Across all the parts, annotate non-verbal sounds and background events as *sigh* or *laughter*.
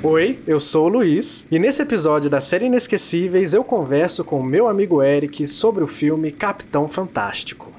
Oi, eu sou o Luiz e nesse episódio da série Inesquecíveis eu converso com o meu amigo Eric sobre o filme Capitão Fantástico.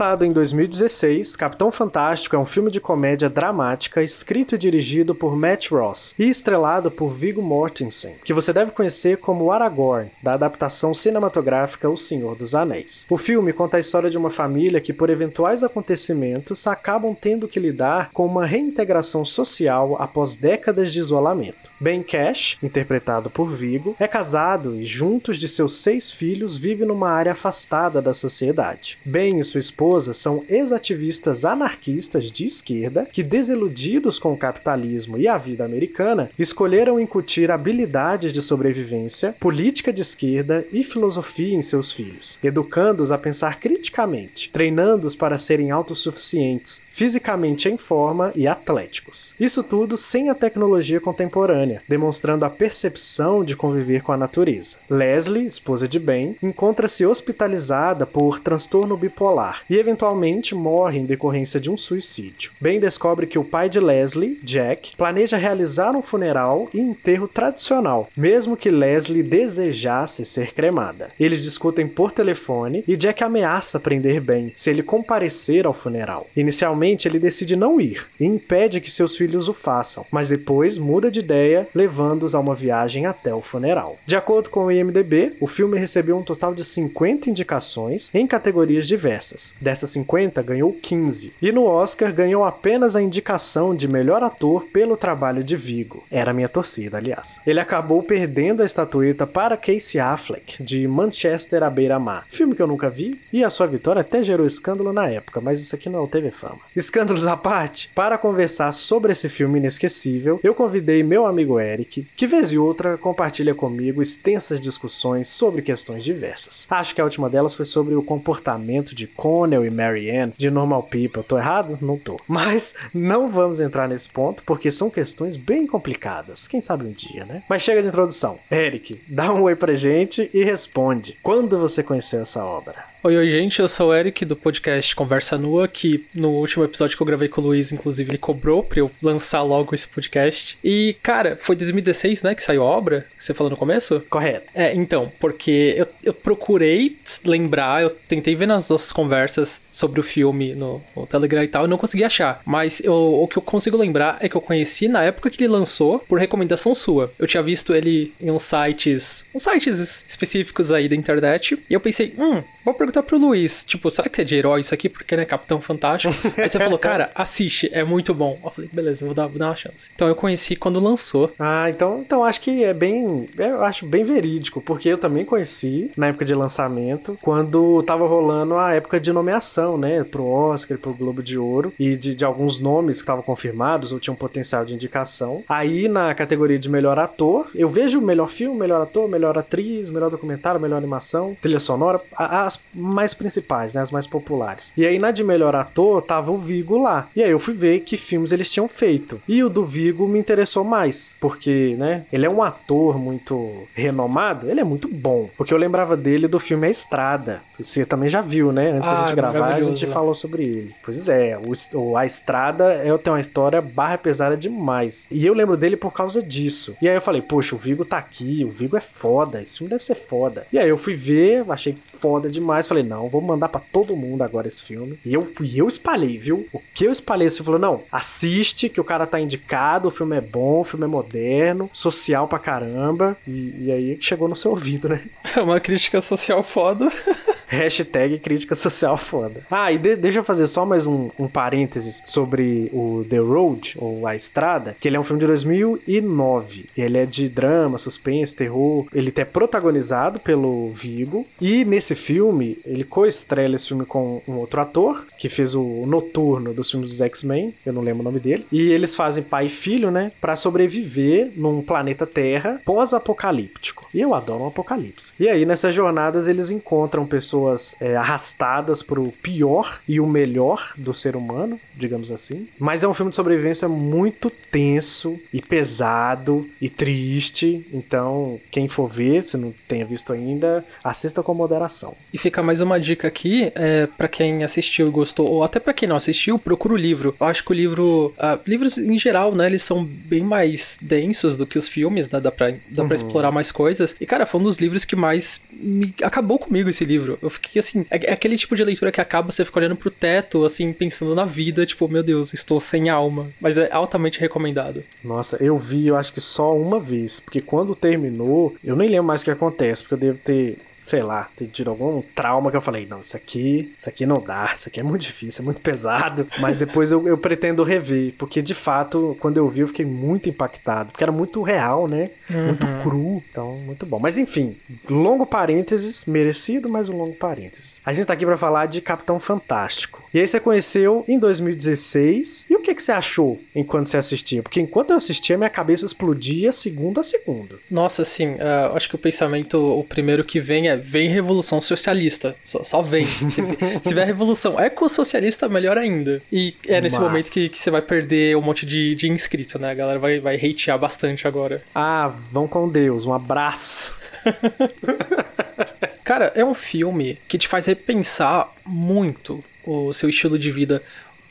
Lançado em 2016, Capitão Fantástico é um filme de comédia dramática escrito e dirigido por Matt Ross e estrelado por Viggo Mortensen, que você deve conhecer como Aragorn, da adaptação cinematográfica O Senhor dos Anéis. O filme conta a história de uma família que, por eventuais acontecimentos, acabam tendo que lidar com uma reintegração social após décadas de isolamento. Ben Cash, interpretado por Vigo, é casado e, juntos de seus seis filhos, vive numa área afastada da sociedade. Ben e sua esposa são ex-ativistas anarquistas de esquerda que, desiludidos com o capitalismo e a vida americana, escolheram incutir habilidades de sobrevivência, política de esquerda e filosofia em seus filhos, educando-os a pensar criticamente, treinando-os para serem autossuficientes, fisicamente em forma e atléticos. Isso tudo sem a tecnologia contemporânea, demonstrando a percepção de conviver com a natureza. Leslie, esposa de Ben, encontra-se hospitalizada por transtorno bipolar e eventualmente morre em decorrência de um suicídio. Ben descobre que o pai de Leslie, Jack, planeja realizar um funeral e enterro tradicional, mesmo que Leslie desejasse ser cremada. Eles discutem por telefone e Jack ameaça prender Ben se ele comparecer ao funeral. Inicialmente ele decide não ir e impede que seus filhos o façam, mas depois muda de ideia, levando-os a uma viagem até o funeral. De acordo com o IMDb, o filme recebeu um total de 50 indicações em categorias diversas. Dessas 50, ganhou 15. E no Oscar ganhou apenas a indicação de melhor ator pelo trabalho de Vigo. Era minha torcida, aliás. Ele acabou perdendo a estatueta para Casey Affleck, de Manchester à beira-mar. Filme que eu nunca vi, e a sua vitória até gerou escândalo na época, mas isso aqui não teve fama. Escândalos à parte, para conversar sobre esse filme inesquecível, eu convidei meu amigo Eric, que vez e outra compartilha comigo extensas discussões sobre questões diversas. Acho que a última delas foi sobre o comportamento de Connell e Marianne de Normal People. Tô errado? Não tô. Mas não vamos entrar nesse ponto porque são questões bem complicadas. Quem sabe um dia, né? Mas chega de introdução. Eric, dá um oi pra gente e responde. Quando você conheceu essa obra? Oi, oi, gente, eu sou o Eric do podcast Conversa Nua, que no último episódio que eu gravei com o Luiz, inclusive, ele cobrou pra eu lançar logo esse podcast. E, cara, foi 2016, né, que saiu a obra, você falou no começo? Correto. É, então, porque eu, eu procurei lembrar, eu tentei ver nas nossas conversas sobre o filme no, no Telegram e tal, e não consegui achar. Mas eu, o que eu consigo lembrar é que eu conheci na época que ele lançou, por recomendação sua. Eu tinha visto ele em uns sites, uns sites específicos aí da internet, e eu pensei, hum, vou perguntar pro Luiz, tipo, será que é de herói isso aqui? Porque, né, Capitão Fantástico. Aí você falou, *laughs* cara, assiste, é muito bom. Eu falei, beleza, vou dar, vou dar uma chance. Então eu conheci quando lançou. Ah, então, então acho que é bem, eu acho bem verídico, porque eu também conheci na época de lançamento, quando tava rolando a época de nomeação, né, pro Oscar, pro Globo de Ouro, e de, de alguns nomes que estavam confirmados ou tinham potencial de indicação. Aí, na categoria de melhor ator, eu vejo melhor filme, melhor ator, melhor atriz, melhor documentário, melhor animação, trilha sonora, as mais principais, né? As mais populares. E aí na de melhor ator tava o Vigo lá. E aí eu fui ver que filmes eles tinham feito. E o do Vigo me interessou mais, porque, né? Ele é um ator muito renomado, ele é muito bom. Porque eu lembrava dele do filme A Estrada. Você também já viu, né? Antes ah, da gente gravar, a gente falou sobre ele. Pois é, o, A Estrada é, tem uma história barra pesada demais. E eu lembro dele por causa disso. E aí eu falei, poxa, o Vigo tá aqui, o Vigo é foda, esse filme deve ser foda. E aí eu fui ver, achei foda demais. Falei, não, vou mandar para todo mundo agora esse filme. E eu, e eu espalhei, viu? O que eu espalhei? Você falou, não, assiste, que o cara tá indicado, o filme é bom, o filme é moderno, social pra caramba. E, e aí chegou no seu ouvido, né? É uma crítica social foda. *laughs* Hashtag crítica social foda. Ah, e de, deixa eu fazer só mais um, um parênteses sobre o The Road, ou A Estrada, que ele é um filme de 2009. Ele é de drama, suspense, terror. Ele é protagonizado pelo Vigo. E nesse filme, ele co-estrela esse filme com um outro ator, que fez o Noturno dos filmes dos X-Men, eu não lembro o nome dele. E eles fazem pai e filho, né, para sobreviver num planeta Terra pós-apocalíptico. E eu adoro um apocalipse. E aí, nessas jornadas, eles encontram pessoas é, arrastadas pro pior e o melhor do ser humano, digamos assim. Mas é um filme de sobrevivência muito tenso e pesado e triste. Então, quem for ver, se não tenha visto ainda, assista com moderação. E fica mais uma dica aqui, é, para quem assistiu e gostou, ou até para quem não assistiu, procura o livro. Eu acho que o livro. Uh, livros em geral, né? Eles são bem mais densos do que os filmes, né? Dá pra, dá uhum. pra explorar mais coisas. E, cara, foi um dos livros que mais me... acabou comigo esse livro. Eu fiquei assim. É, é, aquele tipo de leitura que acaba, você fica olhando pro teto, assim, pensando na vida, tipo, meu Deus, estou sem alma. Mas é altamente recomendado. Nossa, eu vi, eu acho que só uma vez. Porque quando terminou, eu nem lembro mais o que acontece, porque eu devo ter sei lá, tido algum trauma que eu falei, não, isso aqui, isso aqui não dá, isso aqui é muito difícil, é muito pesado. *laughs* Mas depois eu, eu pretendo rever, porque de fato, quando eu vi, eu fiquei muito impactado, porque era muito real, né? Uhum. Muito cru, então muito bom. Mas enfim, longo parênteses, merecido, mas um longo parênteses. A gente tá aqui para falar de Capitão Fantástico. E aí você conheceu em 2016. E o que, que você achou enquanto você assistia? Porque enquanto eu assistia, minha cabeça explodia segundo a segundo. Nossa, assim, uh, acho que o pensamento, o primeiro que vem é vem revolução socialista. Só, só vem. *laughs* Se, se tiver revolução ecossocialista, melhor ainda. E é nesse Mas... momento que, que você vai perder um monte de, de inscrito, né? A galera vai, vai hatear bastante agora. Ah, vão com Deus. Um abraço. *laughs* Cara, é um filme que te faz repensar muito o seu estilo de vida,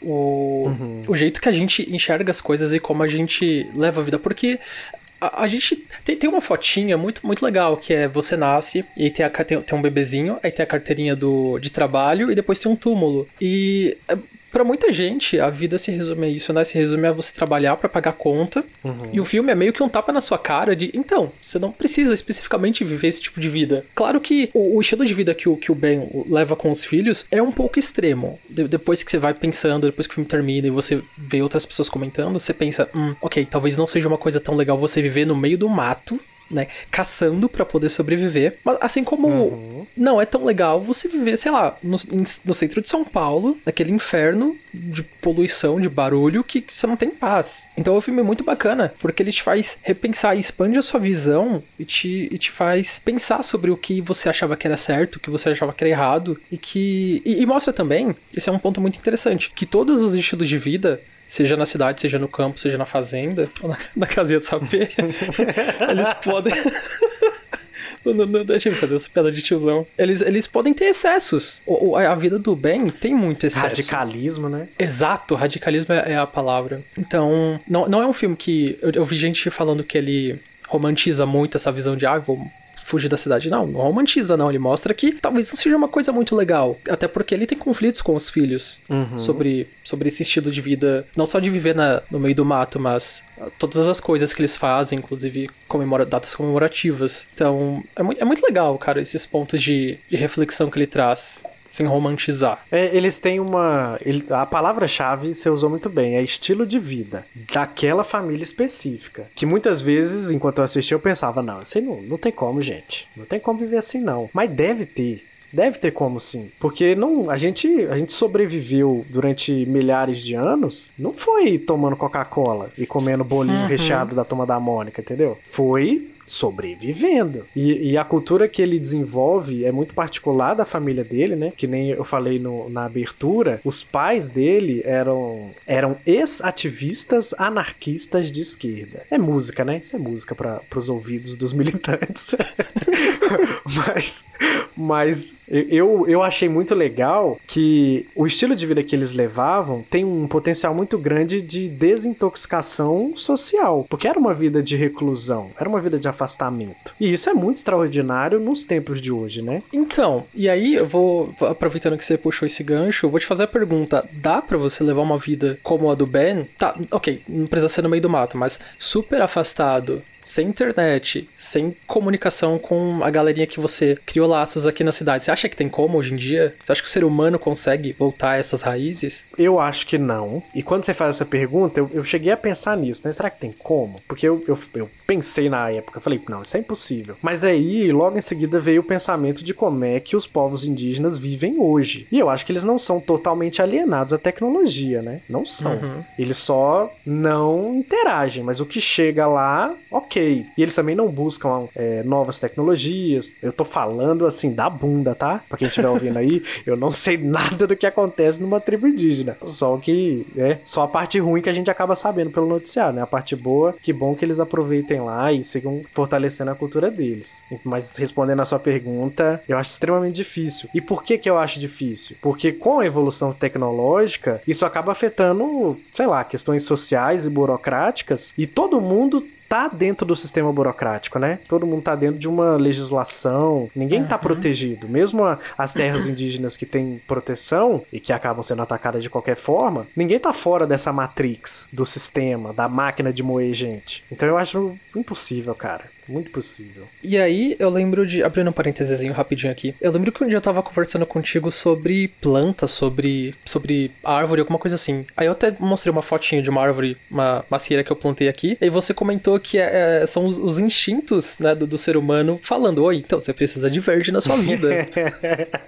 o, uhum. o jeito que a gente enxerga as coisas e como a gente leva a vida. Porque a, a, gente tem, tem uma fotinha muito, muito legal, que é você nasce, e tem, a, tem, tem um bebezinho, aí tem a carteirinha do, de trabalho, e depois tem um túmulo. E é, para muita gente, a vida se resume a isso, né? Se resume a você trabalhar para pagar conta. Uhum. E o filme é meio que um tapa na sua cara de, então, você não precisa especificamente viver esse tipo de vida. Claro que o, o estilo de vida que o, que o Ben leva com os filhos é um pouco extremo. De, depois que você vai pensando, depois que o filme termina e você vê outras pessoas comentando, você pensa, hum, ok, talvez não seja uma coisa tão legal você viver no meio do mato né, caçando para poder sobreviver. Mas assim como uhum. não é tão legal você viver, sei lá, no, no, centro de São Paulo, naquele inferno de poluição, de barulho, que você não tem paz. Então o filme é muito bacana, porque ele te faz repensar e expande a sua visão e te, e te faz pensar sobre o que você achava que era certo, o que você achava que era errado, e que. E, e mostra também, esse é um ponto muito interessante, que todos os estilos de vida seja na cidade, seja no campo, seja na fazenda, ou *laughs* na, na casinha de sapê, *laughs* eles podem. *laughs* Não, não, deixa eu fazer essa piada de tiozão. Eles, eles podem ter excessos. O, a vida do bem tem muito excesso. Radicalismo, né? Exato, radicalismo é, é a palavra. Então, não, não é um filme que. Eu, eu, vi gente falando que ele romantiza muito essa visão de, ah, vou fugir da cidade. Não, não romantiza, não. Ele mostra que talvez não seja uma coisa muito legal. Até porque ele tem conflitos com os filhos uhum. sobre, sobre esse estilo de vida. Não só de viver na, no meio do mato, mas todas as coisas que eles fazem, inclusive comemora, datas comemorativas. Então, é muito, é muito legal, cara, esses pontos de, de reflexão que ele traz sem romantizar. É, eles têm uma. Ele, a palavra-chave você usou muito bem, é estilo de vida daquela família específica. Que muitas vezes, enquanto eu assistia, eu pensava, não, assim não, não tem como, gente. Não tem como viver assim, não. Mas deve ter. Deve ter como sim, porque não a gente a gente sobreviveu durante milhares de anos, não foi tomando Coca-Cola e comendo bolinho uhum. recheado da toma da Mônica, entendeu? Foi sobrevivendo. E, e, a cultura que ele desenvolve é muito particular da família dele, né? Que nem eu falei no, na abertura, os pais dele eram, eram ex-ativistas anarquistas de esquerda. É música, né? Isso é música para os ouvidos dos *laughs* militantes. *laughs* mas, mas eu, eu achei muito legal que o estilo de vida que eles levavam tem um potencial muito grande de desintoxicação social. Porque era uma vida de reclusão, era uma vida de afastamento. E isso é muito extraordinário nos tempos de hoje, né? Então, e aí eu vou, aproveitando que você puxou esse gancho, eu vou te fazer a pergunta: dá para você levar uma vida como a do Ben? Tá, ok, não precisa ser no meio do mato, mas super afastado, sem internet, sem comunicação com a galerinha que você criou laços aqui na cidade, você acha que tem como hoje em dia? Você acha que o ser humano consegue voltar a essas raízes? Eu acho que não. E quando você faz essa pergunta, eu, eu cheguei a pensar nisso, né? Será que tem como? Porque eu, eu, eu pensei na época, falei, não, isso é impossível. Mas aí, logo em seguida, veio o pensamento de como é que os povos indígenas vivem hoje. E eu acho que eles não são totalmente alienados à tecnologia, né? Não são. Uhum. Eles só não interagem, mas o que chega lá, ok. E eles também não buscam é, novas tecnologias. Eu tô falando assim da bunda, tá? Pra quem estiver ouvindo aí, *laughs* eu não sei nada do que acontece numa tribo indígena. Só que é só a parte ruim que a gente acaba sabendo pelo noticiário, né? A parte boa, que bom que eles aproveitem lá e sigam fortalecendo a cultura deles. Mas respondendo a sua pergunta, eu acho extremamente difícil. E por que que eu acho difícil? Porque com a evolução tecnológica, isso acaba afetando, sei lá, questões sociais e burocráticas e todo mundo tá dentro do sistema burocrático, né? Todo mundo tá dentro de uma legislação, ninguém tá uhum. tá protegido. Mesmo a, as terras indígenas que têm proteção e que acabam sendo atacadas de qualquer forma, ninguém tá fora dessa matrix do sistema, da máquina de moer gente. Então eu acho impossível, cara. Muito possível. E aí, eu lembro de. Abrindo um parênteses rapidinho aqui. Eu lembro que um dia eu tava conversando contigo sobre plantas, sobre, sobre árvore, alguma coisa assim. Aí eu até mostrei uma fotinha de uma árvore, uma macieira que eu plantei aqui. E você comentou que é, é, são os, os, instintos né, do, do, ser humano falando: Oi, então você precisa de verde na sua vida.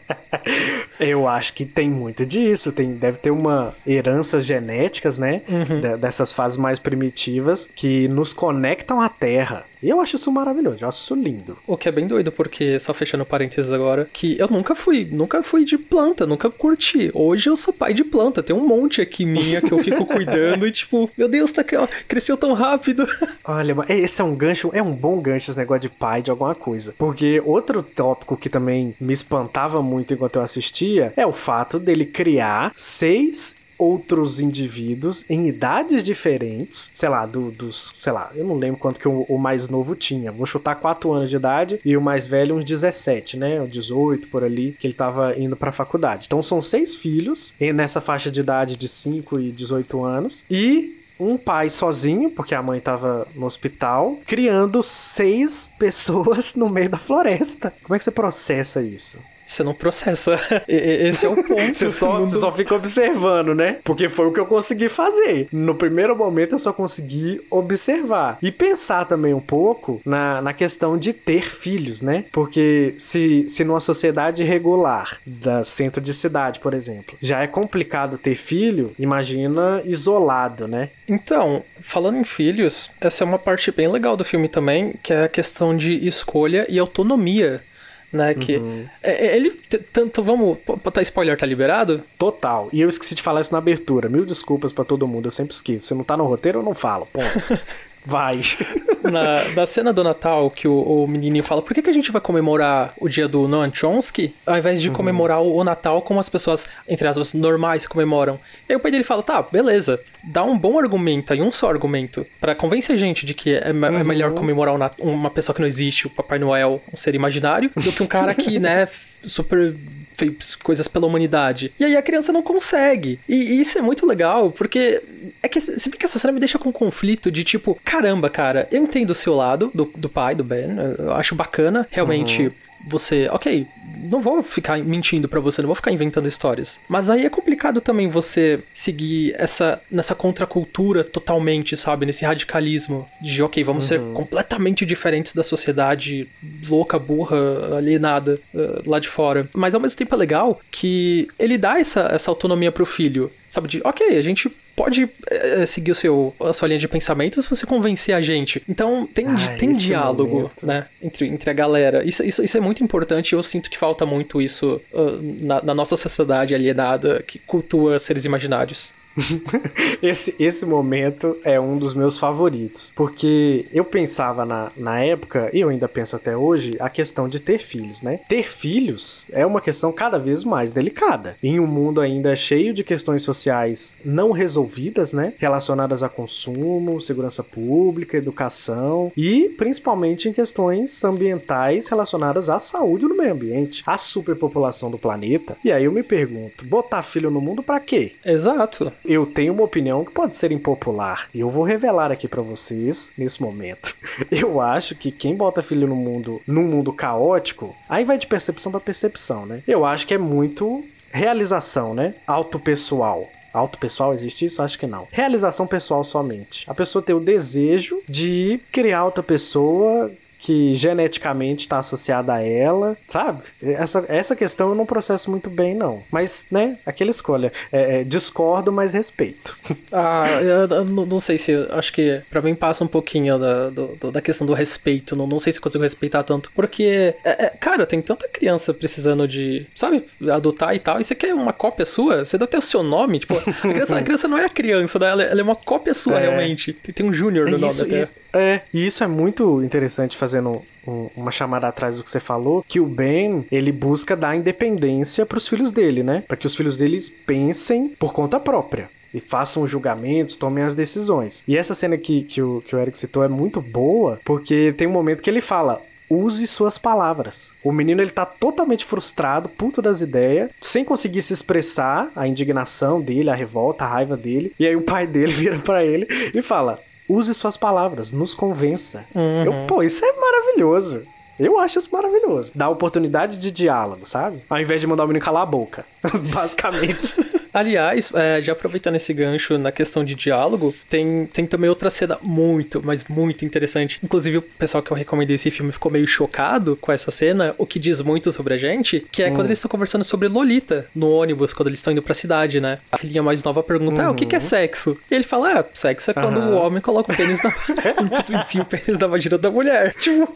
*laughs* eu acho que tem muito disso. Tem, deve ter uma heranças genéticas, né? Uhum. Dessas fases mais primitivas que nos conectam à terra. E eu acho isso maravilhoso, eu acho isso lindo. O que é bem doido, porque, só fechando parênteses agora, que eu nunca fui, nunca fui de planta, nunca curti. Hoje eu sou pai de planta, tem um monte aqui minha que eu fico *laughs* cuidando e tipo, meu Deus, tá, cresceu tão rápido. *laughs* Olha, esse é um gancho, é um bom gancho esse negócio de pai de alguma coisa. Porque outro tópico que também me espantava muito enquanto eu assistia é o fato dele criar seis outros indivíduos em idades diferentes, sei lá, do, dos, sei lá, eu não lembro quanto que o, o, mais novo tinha. Vou chutar 4 anos de idade e o mais velho uns 17, né? Ou 18 por ali, que ele tava indo pra faculdade. Então são seis filhos nessa faixa de idade de 5 e 18 anos e um pai sozinho, porque a mãe tava no hospital, criando seis *laughs* pessoas no meio da floresta. Como é que você processa isso? Você não processa. *laughs* Esse é o ponto. você, só, mundo... você só fica observando, né? Porque foi o que eu consegui fazer. No primeiro momento eu só consegui observar. E pensar também um pouco na, na questão de ter filhos, né? Porque se, se numa sociedade regular, da centro de cidade, por exemplo, já é complicado ter filho, imagina isolado, né? Então, falando em filhos, essa é uma parte bem legal do filme também, que é a questão de escolha e autonomia né? Que uhum. É, é, ele tanto vamos botar spoiler tá liberado? Total. E eu esqueci de falar isso na abertura. Mil desculpas para todo mundo, eu sempre esqueço. Se não tá no roteiro, eu não falo. Ponto. *laughs* Vai. *laughs* Na, na cena do Natal, que o, o menininho fala, por que, que a gente vai comemorar o dia do Noam Chomsky, ao invés de uhum. comemorar o, o, Natal como as pessoas, entre aspas, normais comemoram? E aí o pai dele fala, tá, beleza, dá um bom argumento aí, um só argumento, para convencer a gente de que é, é uhum. melhor comemorar uma pessoa que não existe, o Papai Noel, um ser imaginário, do que um cara que, né, super fez coisas pela humanidade. E aí a criança não consegue. E, e isso é muito legal, porque é que sempre que essa cena me deixa com um conflito de tipo, caramba, cara, eu entendo o seu lado, do, do pai, do Ben, eu acho bacana, realmente. Uhum você, ok, não vou ficar mentindo para você, não vou ficar inventando histórias. Mas aí é complicado também você seguir essa nessa contracultura totalmente, sabe, nesse radicalismo de, ok, vamos uhum. ser completamente diferentes da sociedade louca, burra, alienada uh, lá de fora. Mas ao mesmo tempo é legal que ele dá essa, essa autonomia pro filho, sabe, de, ok, a gente pode é, seguir o seu, a sua linha de pensamento se você convencer a gente. Então tem, ah, tem diálogo, momento. né? Entre, entre a galera. Isso, isso, isso é muito importante e eu sinto que falta muito isso uh, na, na nossa sociedade alienada que cultua seres imaginários. *laughs* esse, esse momento é um dos meus favoritos. Porque eu pensava na, na época, e eu ainda penso até hoje, a questão de ter filhos, né? Ter filhos é uma questão cada vez mais delicada. Em um mundo ainda cheio de questões sociais não resolvidas, né? Relacionadas a consumo, segurança pública, educação e principalmente em questões ambientais relacionadas à saúde no meio ambiente, à superpopulação do planeta. E aí eu me pergunto, botar filho no mundo para quê? Exato. Eu tenho uma opinião que pode ser impopular. E eu vou revelar aqui para vocês nesse momento. *laughs* Eu acho que quem bota filho no mundo, num mundo caótico, aí vai de percepção para percepção, né? Eu acho que é muito realização, né? Autopessoal. Auto pessoal existe isso? Acho que não. Realização pessoal somente. A pessoa tem o desejo de criar outra pessoa que geneticamente está associada a ela, sabe? Essa, essa questão eu não processo muito bem, não. Mas, né, aquela escolha. É, é, discordo, mas respeito. *laughs* Ah, eu, eu não sei se. Acho que para mim passa um pouquinho da, do, da questão do respeito. Não, não sei se consigo respeitar tanto. Porque, é, é, cara, tem tanta criança precisando de, sabe, adotar e tal. E você quer uma cópia sua? Você dá até o seu nome. Tipo, a *laughs* criança, a criança não é a criança, né? ela, ela é uma cópia sua, é. realmente. Tem, tem um júnior no nome isso, até. É, e isso é muito interessante fazer fazendo um, uma chamada atrás do que você falou, que o Ben, ele busca dar independência para os filhos dele, né? Para que os filhos deles pensem por conta própria e façam os julgamentos, tomem as decisões. E essa cena que, que, o, que o Eric citou é muito boa, porque tem um momento que ele fala: use suas palavras. O menino ele tá totalmente frustrado, puto das ideias, sem conseguir se expressar a indignação dele, a revolta, a raiva dele. E aí o pai dele *laughs* vira para ele e fala: use suas palavras, nos convença. Uhum. Eu, pô, isso é maravilhoso. Eu acho isso maravilhoso. Dá oportunidade de diálogo, sabe? Ao invés de mandar o menino calar a boca. *laughs* Basicamente. *laughs* Aliás, é, já aproveitando esse gancho na questão de diálogo, tem, tem também outra cena muito, mas muito interessante. Inclusive, o pessoal que eu recomendei esse filme ficou meio chocado com essa cena, o que diz muito sobre a gente, que é hum. quando eles estão conversando sobre Lolita no ônibus, quando eles estão indo pra cidade, né? A filhinha mais nova pergunta: uhum. ah, o que, que é uhum. sexo? E ele fala: ah, sexo é quando uhum. o homem coloca o pênis na. *laughs* enfim, o pênis na vagina da mulher. Tipo.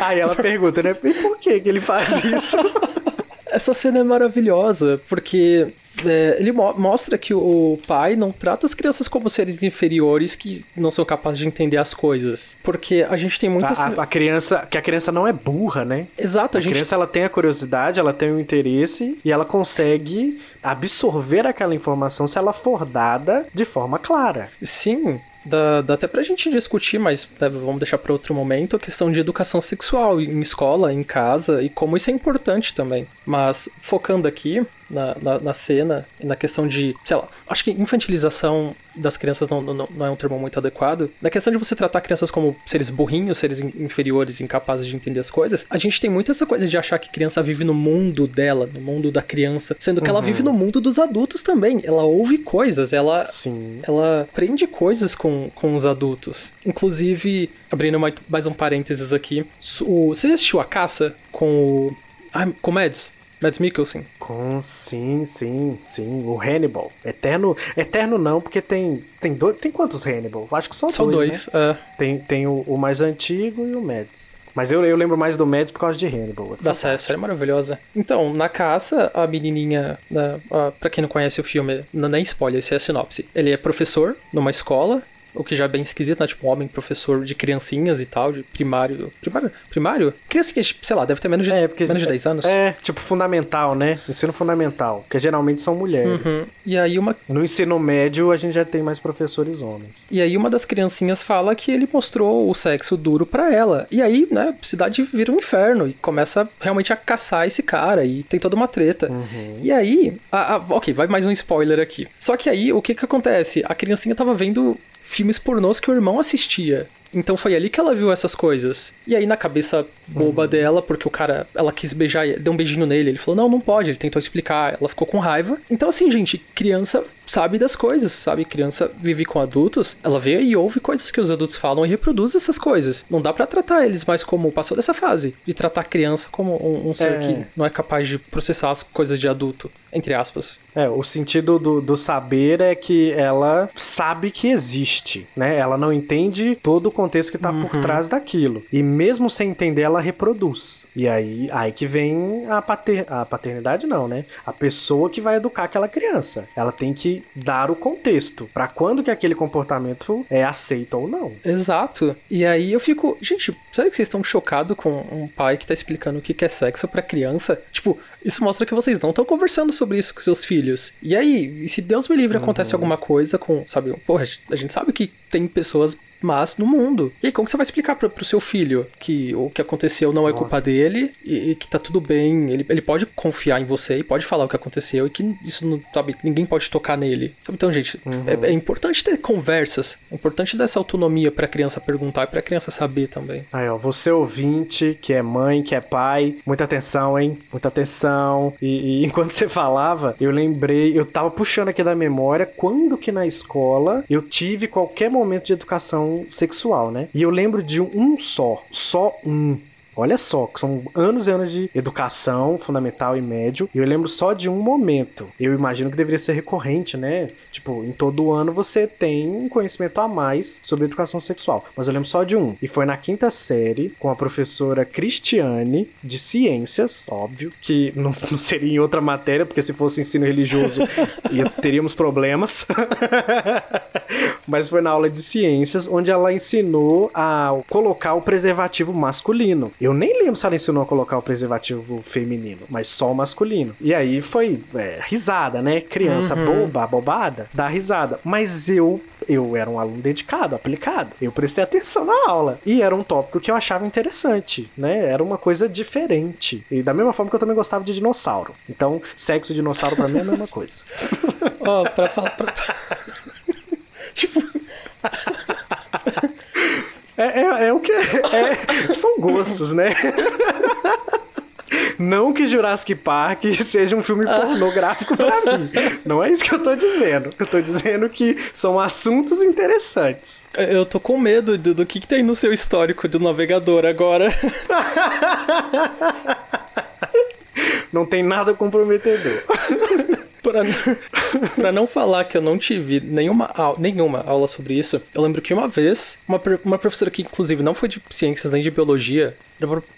Aí ela pergunta, né? E por que, que ele faz isso? *laughs* Essa cena é maravilhosa, porque é, ele mo mostra que o pai não trata as crianças como seres inferiores que não são capazes de entender as coisas. Porque a gente tem muitas. A, a criança. Que a criança não é burra, né? Exato, a, a gente... criança ela tem a curiosidade, ela tem o interesse e ela consegue absorver aquela informação se ela for dada de forma clara. Sim, Dá, dá até pra gente discutir, mas né, vamos deixar para outro momento, a questão de educação sexual em escola, em casa, e como isso é importante também. Mas focando aqui, na, na, na, cena, na questão de, sei lá, acho que infantilização das crianças não, não, não, é um termo muito adequado. Na questão de você tratar crianças como seres burrinhos, seres inferiores, incapazes de entender as coisas, a gente tem muito essa coisa de achar que criança vive no mundo dela, no mundo da criança, sendo que uhum. ela vive no mundo dos adultos também. Ela ouve coisas, ela, Sim. ela aprende coisas com, com os adultos. Inclusive, abrindo mais, mais um parênteses aqui, o, você assistiu A Caça com o. Ah, com o Mads? Mads Mikkelsen. Com, sim, sim, sim. O Hannibal. Eterno. Eterno não, porque tem. Tem, dois, tem quantos Hannibal? Acho que são, são dois. dois né? é. Tem, tem o, o, mais antigo e o Mads. Mas eu, eu lembro mais do Mads por causa de Hannibal. É da série, série maravilhosa. Então, na caça, a menininha, né, pra quem não conhece o filme, não é nem spoiler, esse é a sinopse. Ele é professor numa escola o que já é bem esquisito, né? Tipo, um homem professor de criancinhas e tal, de primário. Primário? Primário? Criancinha, tipo, sei lá, deve ter menos de, é, porque, menos de 10 anos. É, tipo, fundamental, né? Ensino fundamental. Porque geralmente são mulheres. Uhum. E aí uma. No ensino médio, a gente já tem mais professores homens. E aí uma das criancinhas fala que ele mostrou o sexo duro para ela. E aí, né, a cidade vira um inferno e começa realmente a caçar esse cara. E tem toda uma treta. Uhum. E aí. A, a, ok, vai mais um spoiler aqui. Só que aí, o que que acontece? A criancinha tava vendo filmes pornôs que o irmão assistia. Então foi ali que ela viu essas coisas. E aí, na cabeça boba dela, porque o cara, ela quis beijar, deu um beijinho nele, ele falou: Não, não pode. Ele tentou explicar, ela ficou com raiva. Então, assim, gente, criança sabe das coisas, sabe? Criança vive com adultos, ela vê e ouve coisas que os adultos falam e reproduz essas coisas. Não dá para tratar eles mais como passou dessa fase, de tratar a criança como um, um ser é. que não é capaz de processar as coisas de adulto, entre aspas. É, o sentido do, do saber é que ela sabe que existe, né? Ela não entende todo o contexto que tá uhum. por trás daquilo. E mesmo sem entender, ela reproduz. E aí, aí que vem a, pater, a paternidade, não, né? A pessoa que vai educar aquela criança. Ela tem que dar o contexto para quando que aquele comportamento é aceito ou não. Exato. E aí eu fico, gente, será que vocês estão chocados com um pai que tá explicando o que é sexo para criança? Tipo, isso mostra que vocês não estão conversando sobre isso com seus filhos. E aí, e se Deus me livre acontece uhum. alguma coisa com, sabe, porra, a gente sabe que tem pessoas más no mundo. E aí, como que você vai explicar pro, pro seu filho que o que aconteceu não é culpa dele e, e, que tá tudo bem. Ele, ele pode confiar em você e pode falar o que aconteceu e que isso não, sabe, ninguém pode tocar nele. Então, gente, uhum. é, é, importante ter conversas. É importante dar essa autonomia pra criança perguntar e pra criança saber também. Aí, ó, você ouvinte, que é mãe, que é pai, muita atenção, hein? Muita atenção. E, e *laughs* enquanto você falava, eu lembrei, eu tava puxando aqui da memória quando que na escola eu tive qualquer momento de educação sexual, né? E eu lembro de um só, só um Olha só, são anos e anos de educação fundamental e médio, e eu lembro só de um momento. Eu imagino que deveria ser recorrente, né? Tipo, em todo ano você tem um conhecimento a mais sobre educação sexual. Mas eu lembro só de um. E foi na quinta série, com a professora Cristiane, de ciências, óbvio, que não, *laughs* não seria em outra matéria, porque se fosse ensino religioso *laughs* ia, teríamos problemas. *laughs* Mas foi na aula de ciências, onde ela ensinou a colocar o preservativo masculino. Eu nem lembro se ela ensinou a colocar o preservativo feminino, mas só o masculino. E aí foi é, risada, né? Criança uhum. boba, bobada, dá risada. Mas eu eu era um aluno dedicado, aplicado. Eu prestei atenção na aula. E era um tópico que eu achava interessante, né? Era uma coisa diferente. E da mesma forma que eu também gostava de dinossauro. Então, sexo e dinossauro para mim é a mesma coisa. *laughs* Ó, oh, pra falar. Pra... *laughs* tipo. É, é, é o que. É, são gostos, né? Não que Jurassic Park seja um filme pornográfico para mim. Não é isso que eu tô dizendo. Eu tô dizendo que são assuntos interessantes. Eu tô com medo do, do que, que tem no seu histórico do navegador agora. Não tem nada comprometedor. Pra, pra não falar que eu não tive nenhuma, nenhuma aula sobre isso, eu lembro que uma vez, uma, uma professora que inclusive não foi de ciências nem de biologia,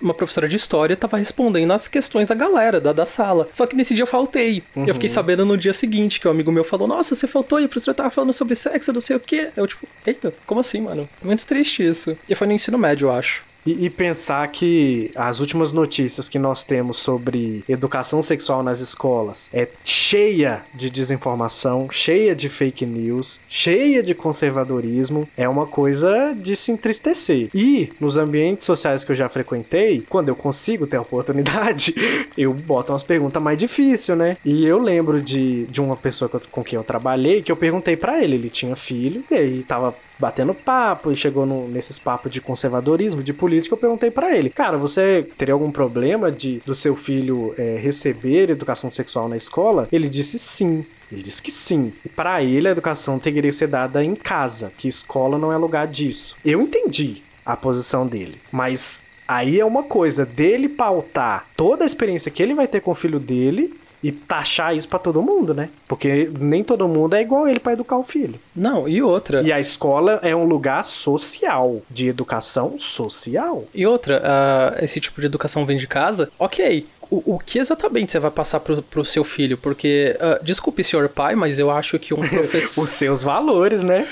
uma professora de história estava respondendo as questões da galera, da, da sala. Só que nesse dia eu faltei. Uhum. Eu fiquei uhum. sabendo no dia seguinte que um amigo meu falou: Nossa, você faltou e a professora tava falando sobre sexo, não sei o quê. Eu, tipo, eita, como assim, mano? Muito triste isso. E foi no ensino médio, eu acho. E, e, pensar que as últimas notícias que nós temos sobre educação sexual nas escolas é cheia de desinformação, cheia de fake news, cheia de conservadorismo, é uma coisa de se entristecer. E nos ambientes sociais que eu já frequentei, quando eu consigo ter a oportunidade, *laughs* eu boto umas perguntas mais difíceis, né? E eu lembro de, de uma pessoa com quem eu trabalhei que eu perguntei para ele, ele tinha filho, e aí tava batendo papo e chegou no, nesses papos de conservadorismo, de política, eu perguntei para ele, cara, você teria algum problema de do seu filho é, receber educação sexual na escola? Ele disse sim. Ele disse que sim. E para ele a educação teria que ser dada em casa, que escola não é lugar disso. Eu entendi a posição dele, mas aí é uma coisa dele pautar toda a experiência que ele vai ter com o filho dele e taxar isso para todo mundo, né? Porque nem todo mundo é igual ele para educar o filho. Não, e outra. E a escola é um lugar social, de educação social. E outra, uh, esse tipo de educação vem de casa, ok o, o que exatamente você vai passar pro, pro seu filho? Porque, uh, desculpe, senhor pai, mas eu acho que um *laughs* professor. Os seus valores, né?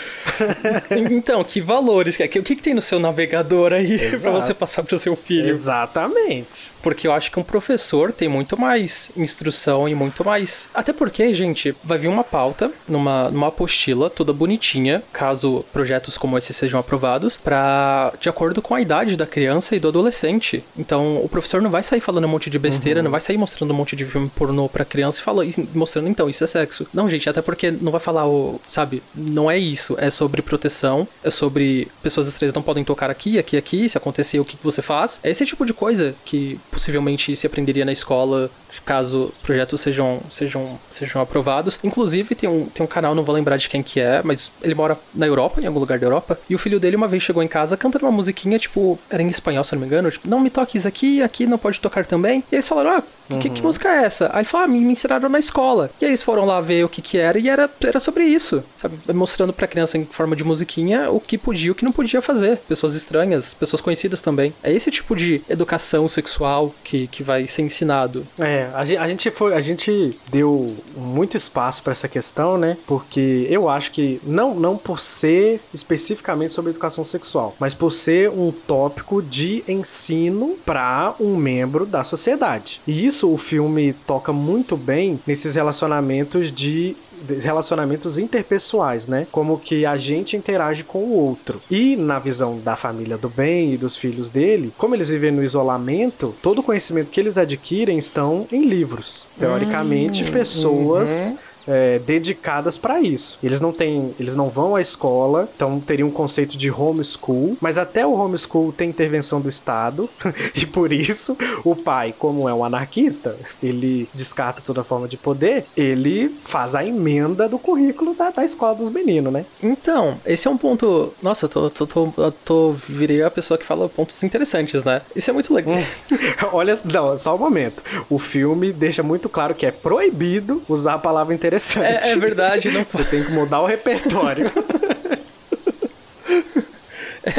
então, que valores? O que, que tem no seu navegador aí *laughs* para você passar pro seu filho? Exatamente. Porque eu acho que um professor tem muito mais instrução e muito mais. Até porque, gente, vai vir uma pauta numa, numa apostila toda bonitinha, caso projetos como esse sejam aprovados, para de acordo com a idade da criança e do adolescente. Então, o professor não vai sair falando um monte de besteira. Uhum uhum. não vai sair mostrando um monte de filme pornô pra criança e fala, mostrando então, isso é sexo. Não, gente, até porque não vai falar o, sabe, não é isso, é sobre proteção, é sobre pessoas estranhas não podem tocar aqui, aqui, aqui, se acontecer o que você faz. É esse tipo de coisa que possivelmente se aprenderia na escola, caso projetos sejam, sejam, sejam aprovados. Inclusive, tem um, tem um canal, não vou lembrar de quem que é, mas ele mora na Europa, em algum lugar da Europa, e o filho dele uma vez chegou em casa cantando uma musiquinha, tipo, era em espanhol, se não me engano, tipo, não me toques aqui, aqui não pode tocar também. E eles falaram, falaram, ah, Uhum. Que, que, música é essa? Aí ele falou, ah, me, me ensinaram na escola. E aí eles foram lá ver o que que era e era, era sobre isso, sabe? Mostrando pra criança em forma de musiquinha o que podia e o que não podia fazer. Pessoas estranhas, pessoas conhecidas também. É esse tipo de educação sexual que, que vai ser ensinado. É, a, a gente foi, a gente deu muito espaço para essa questão, né? Porque eu acho que não, não por ser especificamente sobre educação sexual, mas por ser um tópico de ensino para um membro da sociedade. E isso isso o filme toca muito bem nesses relacionamentos de relacionamentos interpessoais, né? Como que a gente interage com o outro. E na visão da família do bem e dos filhos dele, como eles vivem no isolamento, todo o conhecimento que eles adquirem estão em livros. Teoricamente, hum, pessoas. Uhum é, dedicadas para isso. Eles não têm, eles não vão à escola, então teria um conceito de homeschool, mas até o homeschool tem intervenção do Estado *laughs* e por isso o pai, como é um anarquista, ele descarta toda forma de poder, ele faz a emenda do currículo da, da escola dos meninos, né? Então, esse é um ponto. Nossa, eu tô, tô, tô, eu tô virei a pessoa que fala pontos interessantes, né? Isso é muito legal. *laughs* Olha, não, só um momento. O filme deixa muito claro que é proibido usar a palavra interessante interessante. É, é verdade, não Você tem que mudar o repertório. *laughs*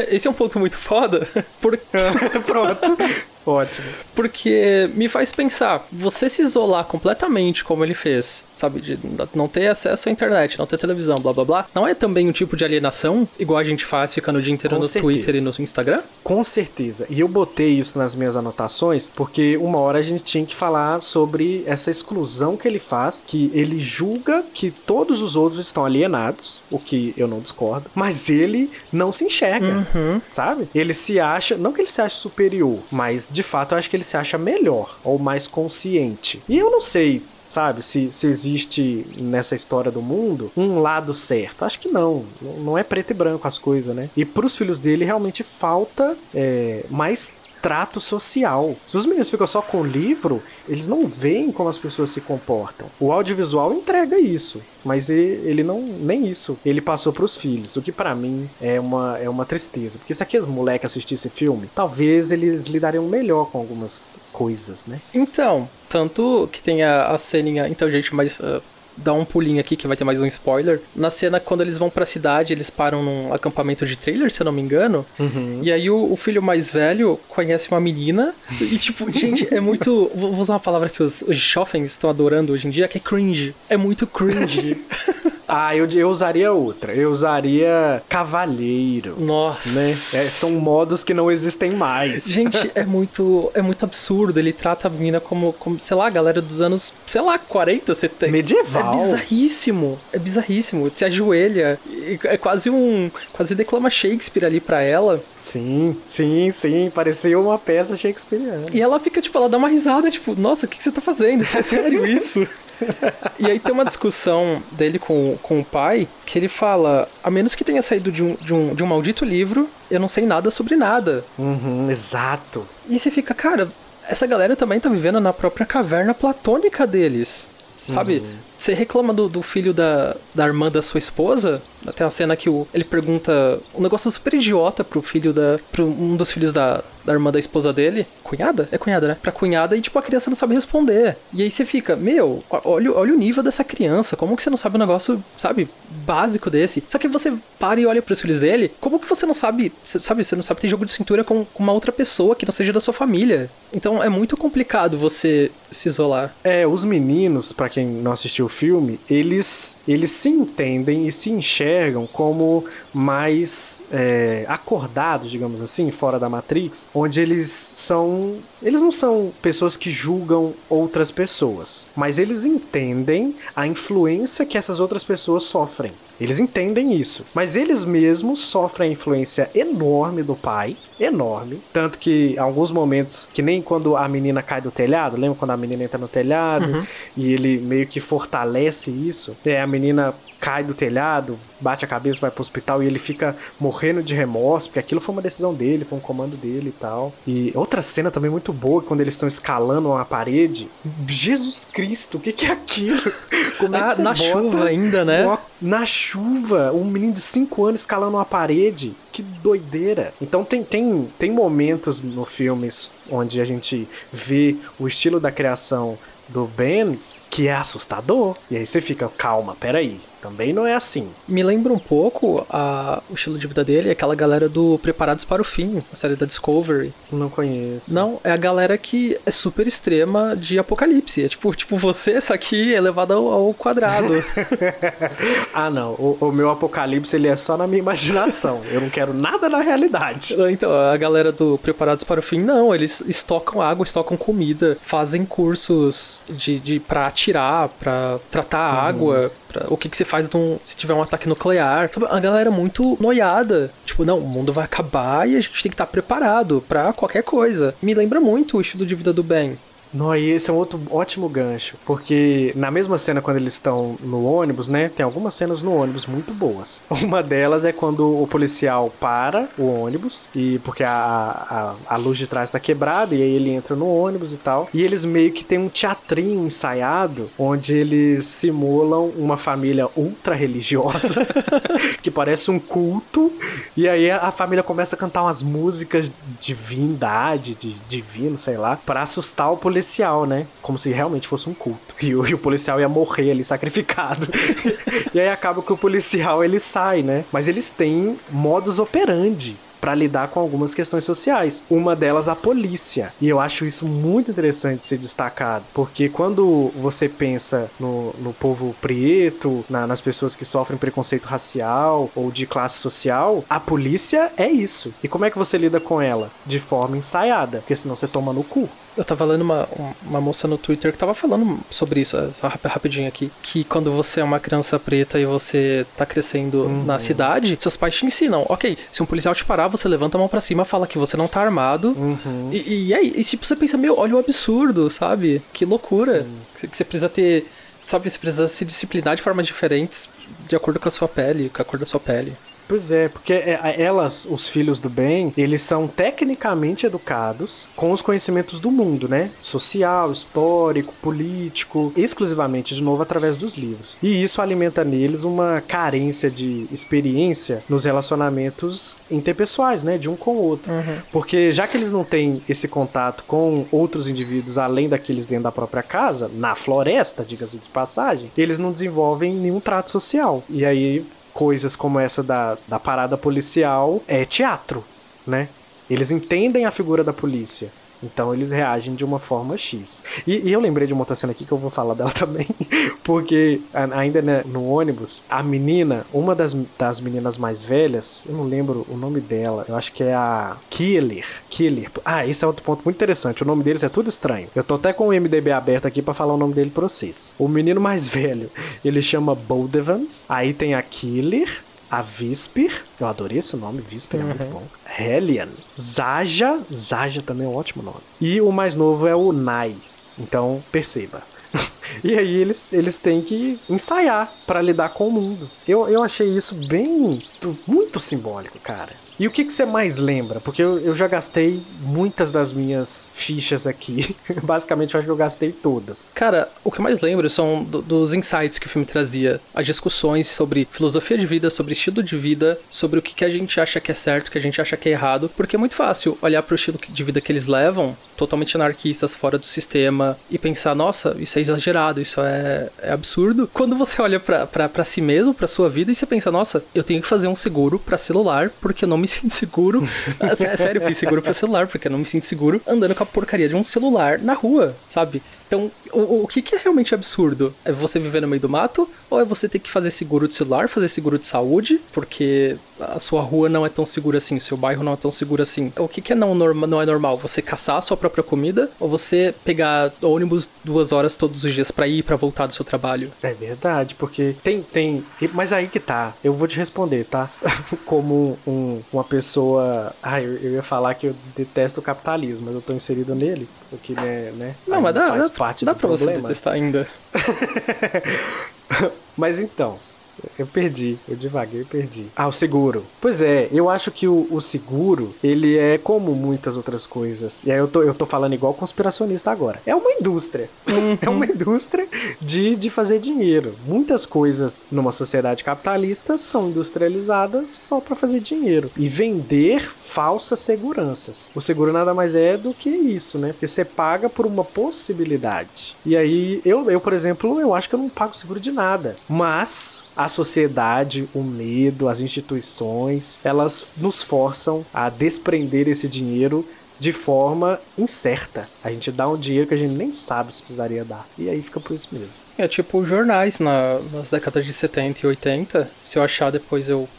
Esse é um ponto muito foda. Por... *laughs* Pronto. Ótimo. Porque me faz pensar, você se isolar completamente como ele fez, sabe? De não ter acesso à internet, não ter televisão, blá blá blá, não é também um tipo de alienação, igual a gente faz ficando o dia inteiro Com no certeza. Twitter e no Instagram? Com certeza. E eu botei isso nas minhas anotações, porque uma hora a gente tinha que falar sobre essa exclusão que ele faz, que ele julga que todos os outros estão alienados, o que eu não discordo, mas ele não se enxerga, uhum. sabe? Ele se acha, não que ele se ache superior, mas de fato eu acho que ele se acha melhor ou mais consciente. E eu não sei, sabe? Se, se existe nessa história do mundo um lado certo. Acho que não. Não é preto e branco as coisas, né? E pros filhos dele realmente falta é, mais trato social. Se os meninos ficam só com o livro, eles não veem como as pessoas se comportam. O audiovisual entrega isso, mas ele não nem isso. Ele passou para os filhos, o que para mim é uma, é uma tristeza, porque se aqueles moleques assistissem filme, talvez eles lidariam melhor com algumas coisas, né? Então, tanto que tem a, a ceninha, então gente, mas uh, dar um pulinho aqui que vai ter mais um spoiler. Na cena, quando eles vão pra cidade, eles param num acampamento de trailer, se eu não me engano. Uhum. E aí o, o, filho mais velho conhece uma menina. E tipo, *laughs* gente, é muito. Vou usar uma palavra que os, os jovens estão adorando hoje em dia, que é cringe. É muito cringe. *laughs* Ah, eu, eu usaria outra. Eu usaria cavalheiro. Nossa. Né? É, são modos que não existem mais. *laughs* Gente, é muito, é muito absurdo. Ele trata a menina como, como, sei lá, a galera dos anos, sei lá, 40, 70. Medieval. É bizarríssimo. É bizarríssimo. Se ajoelha. É quase um. Quase declama Shakespeare ali pra ela. Sim, sim, sim. Parecia uma peça shakespeariana. E ela fica, tipo, ela dá uma risada, tipo, nossa, o que, que você tá fazendo? É sério isso? *laughs* e aí tem uma discussão dele com, com o pai que ele fala: a menos que tenha saído de um, de um, de um maldito livro, eu não sei nada sobre nada. Uhum, exato. E você fica, cara, essa galera também tá vivendo na própria caverna platônica deles. Sabe? Uhum. Você reclama do, do filho da, da irmã da sua esposa? Até a cena que o, ele pergunta um negócio super idiota pro filho da. pro um dos filhos da, da irmã da esposa dele. Cunhada? É cunhada, né? Pra cunhada e, tipo, a criança não sabe responder. E aí você fica, meu, olha, olha o nível dessa criança. Como que você não sabe um negócio, sabe, básico desse? Só que você para e olha pros filhos dele, como que você não sabe, sabe, você não sabe ter jogo de cintura com, com uma outra pessoa que não seja da sua família? Então é muito complicado você se isolar. É, os meninos, para quem não assistiu o filme, eles, eles se entendem e se enxergam como mais é, acordados, digamos assim, fora da Matrix, onde eles são. Eles não são pessoas que julgam outras pessoas, mas eles entendem a influência que essas outras pessoas sofrem. Eles entendem isso. Mas eles mesmos sofrem a influência enorme do pai. Enorme. Tanto que alguns momentos, que nem quando a menina cai do telhado, lembra quando a menina entra no telhado uhum. e ele meio que fortalece isso? É, a menina cai do telhado, bate a cabeça, vai pro hospital e ele fica morrendo de remorso, porque aquilo foi uma decisão dele, foi um comando dele e tal. E outra cena também muito boa, quando eles estão escalando uma parede. Jesus Cristo, o que, que é aquilo? Como é que na chuva ainda, né? Uma, na chuva, um menino de 5 anos escalando uma parede. Que doideira. Então tem, tem, tem momentos no filme onde a gente vê o estilo da criação do Ben que é assustador. E aí você fica, calma, peraí. Também não é assim. Me lembra um pouco a, o estilo de vida dele, aquela galera do Preparados para o Fim, a série da Discovery. Não conheço. Não, é a galera que é super extrema de apocalipse. É tipo, tipo você, essa aqui é levada ao, ao quadrado. *laughs* ah, não. O, o, meu apocalipse ele é só na minha imaginação. Eu não quero nada na realidade. Então, a galera do Preparados para o Fim, não. Eles estocam água, estocam comida, fazem cursos de, de pra atirar, pra tratar uhum. água Pra, o que, que você faz num, se tiver um ataque nuclear. Sabe? A galera é muito noiada. Tipo, não, o mundo vai acabar e a gente tem que estar preparado para qualquer coisa. Me lembra muito o estilo de vida do Ben. Não, e esse é um outro ótimo gancho, porque na mesma cena quando eles estão no ônibus, né, tem algumas cenas no ônibus muito boas. *laughs* Uma delas é quando o policial para o ônibus e porque a, a, a luz de trás está quebrada e aí ele entra no ônibus e tal, e eles meio que tem um teatrinho ensaiado onde eles simulam uma família ultra religiosa *laughs* que parece um culto e aí a família começa a cantar umas músicas de divindade, de divino, sei lá, para assustar o policial policial, né? Como se realmente fosse um culto. E o, e o policial ia morrer ali, sacrificado. *laughs* e aí acaba que o policial ele sai, né? Mas eles têm modus operandi para lidar com algumas questões sociais. Uma delas a polícia. E eu acho isso muito interessante ser destacado, porque quando você pensa no, no povo preto, na, nas pessoas que sofrem preconceito racial ou de classe social, a polícia é isso. E como é que você lida com ela? De forma ensaiada, porque senão você toma no cu. Eu tava lendo uma, uma moça no Twitter que tava falando sobre isso, só rapidinho aqui. Que quando você é uma criança preta e você tá crescendo uhum. na cidade, seus pais te ensinam, ok, se um policial te parar, você levanta a mão pra cima, fala que você não tá armado. Uhum. E, e aí, e, tipo, você pensa, meu, olha o absurdo, sabe? Que loucura. Que você precisa ter. Sabe, você precisa se disciplinar de formas diferentes de acordo com a sua pele, com a cor da sua pele. Pois é, porque é, elas, os filhos do bem, eles são tecnicamente educados com os conhecimentos do mundo, né? Social, histórico, político, exclusivamente, de novo, através dos livros. E isso alimenta neles uma carência de experiência nos relacionamentos interpessoais, né? De um com o outro. Uhum. Porque já que eles não têm esse contato com outros indivíduos além daqueles dentro da própria casa, na floresta, diga-se de passagem, eles não desenvolvem nenhum trato social. E aí coisas como essa da, da parada policial é teatro, né? Eles entendem a figura da polícia. Então eles reagem de uma forma X. E, e, eu lembrei de uma outra cena aqui que eu vou falar dela *laughs* também, porque ainda né, no ônibus, a menina, uma das, das meninas mais velhas, eu não lembro o nome dela, eu acho que é a Killer. Killer. Ah, esse é outro ponto muito interessante. O nome deles é tudo estranho. Eu tô até com o MDB aberto aqui para falar o nome dele pra vocês. O menino mais velho, ele chama Boldevan. Aí tem a Killer, a Vispir, eu adorei esse nome, Vispir uhum. é muito uhum. bom. Hellion, Zaja, Zaja também é um ótimo nome. E o mais novo é o Nai. Então, perceba. *laughs* e aí eles, eles têm que ensaiar para lidar com o mundo. Eu, eu achei isso bem. muito simbólico, cara. E o que, que você mais lembra? Porque eu, eu já gastei muitas das minhas fichas aqui. *laughs* Basicamente, eu acho que eu gastei todas. Cara, o que mais lembro são do, dos insights que o filme trazia. As discussões sobre filosofia de vida, sobre estilo de vida, sobre o que, que a gente acha que é certo, o que a gente acha que é errado. Porque é muito fácil olhar para o estilo de vida que eles levam, totalmente anarquistas, fora do sistema, e pensar, nossa, isso é exagerado, isso é, é absurdo. Quando você olha para si mesmo, para sua vida, e você pensa, nossa, eu tenho que fazer um seguro para celular porque eu não me sinto seguro. *laughs* é sério, eu fiz seguro pra celular, porque eu não me sinto seguro andando com a porcaria de um celular na rua, sabe? Então, o, o que, que é realmente absurdo? É você viver no meio do mato? Ou é você ter que fazer seguro de celular, fazer seguro de saúde? Porque a sua rua não é tão segura assim, o seu bairro não é tão seguro assim. O que, que é não, não é normal? Você caçar a sua própria comida? Ou você pegar ônibus duas horas todos os dias para ir e pra voltar do seu trabalho? É verdade, porque tem, tem. Mas aí que tá. Eu vou te responder, tá? *laughs* Como um, uma pessoa. Ah, eu, eu ia falar que eu detesto o capitalismo, mas eu tô inserido nele. Porque, né? né não, mas dá, faz dá, parte dá do pra problema. você detestar ainda. *laughs* mas então, eu perdi, eu devaguei perdi. Ah, o seguro. Pois é, eu acho que o, o, seguro, ele é como muitas outras coisas. E aí eu tô, eu tô falando igual conspiracionista agora. É uma indústria. Uhum. *laughs* é uma indústria de, de fazer dinheiro. Muitas coisas numa sociedade capitalista são industrializadas só para fazer dinheiro. E vender falsas seguranças. O seguro nada mais é do que isso, né? Porque você paga por uma possibilidade. E aí, eu, eu por exemplo, eu acho que eu não pago seguro de nada. Mas a sociedade, o medo, as instituições, elas nos forçam a desprender esse dinheiro de forma incerta. A gente dá um dinheiro que a gente nem sabe se precisaria dar. E aí fica por isso mesmo. É tipo jornais na, nas décadas de 70 e 80. Se eu achar depois eu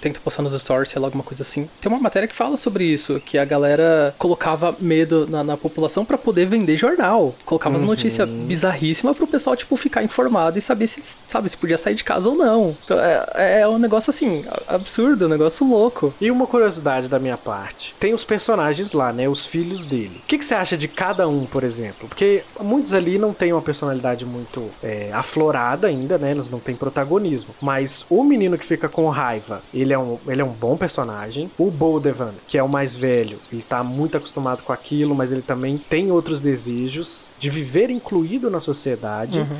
tento postar nos stories, sei lá, alguma coisa assim. Tem uma matéria que fala sobre isso, que a galera colocava medo na, na população para poder vender jornal. Colocava uhum. as notícias bizarríssimas pro pessoal, tipo, ficar informado e saber se, sabe, se podia sair de casa ou não. Então, é, é um negócio assim, absurdo, um negócio louco. E uma curiosidade da minha parte: tem os personagens lá, né? Os filhos dele. O que, que você acha de cada um, por exemplo? Porque muitos ali não têm uma personalidade muito é, aflorada ainda, né? Eles não têm protagonismo. Mas o menino que fica com raiva, ele é um, ele é um bom personagem. O Boldevan, que é o mais velho, ele tá muito acostumado com aquilo, mas ele também tem outros desejos de viver incluído na sociedade. Uhum.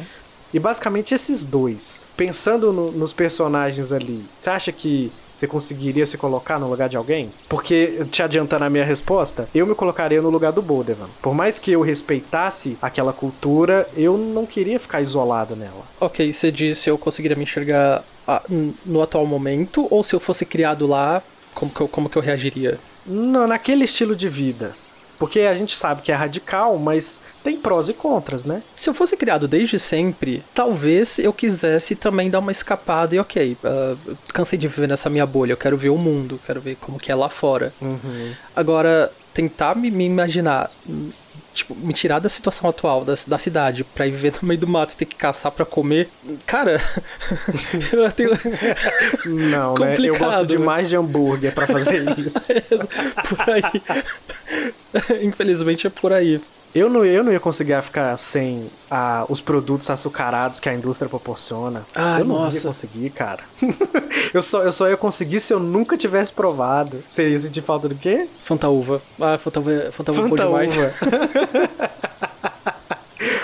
E basicamente esses dois, pensando no, nos personagens ali, você acha que você conseguiria se colocar no lugar de alguém? Porque, te adiantando a minha resposta, eu me colocaria no lugar do Bodevan. Por mais que eu respeitasse aquela cultura, eu não queria ficar isolado nela. Ok, você disse eu conseguiria me enxergar no atual momento, ou se eu fosse criado lá, como que eu, como que eu reagiria? Não, naquele estilo de vida. Porque a gente sabe que é radical, mas tem prós e contras, né? Se eu fosse criado desde sempre, talvez eu quisesse também dar uma escapada e ok, uh, cansei de viver nessa minha bolha, eu quero ver o mundo, quero ver como que é lá fora. Uhum. Agora, tentar me, me imaginar tipo, me tirar da situação atual da, da cidade pra ir viver no meio do mato e ter que caçar pra comer, cara, *laughs* eu tenho... Não, né? Eu gosto demais né? de hambúrguer pra fazer *laughs* isso. por aí. *laughs* Infelizmente é por aí. Eu não, eu não ia conseguir ficar sem ah, os produtos açucarados que a indústria proporciona. Ah, eu não nossa. ia conseguir, cara. *laughs* eu, só, eu só ia conseguir se eu nunca tivesse provado. Você ia sentir falta do quê? Fantaúva. Ah, Fantaúva, Fantaúva é bom demais. *laughs*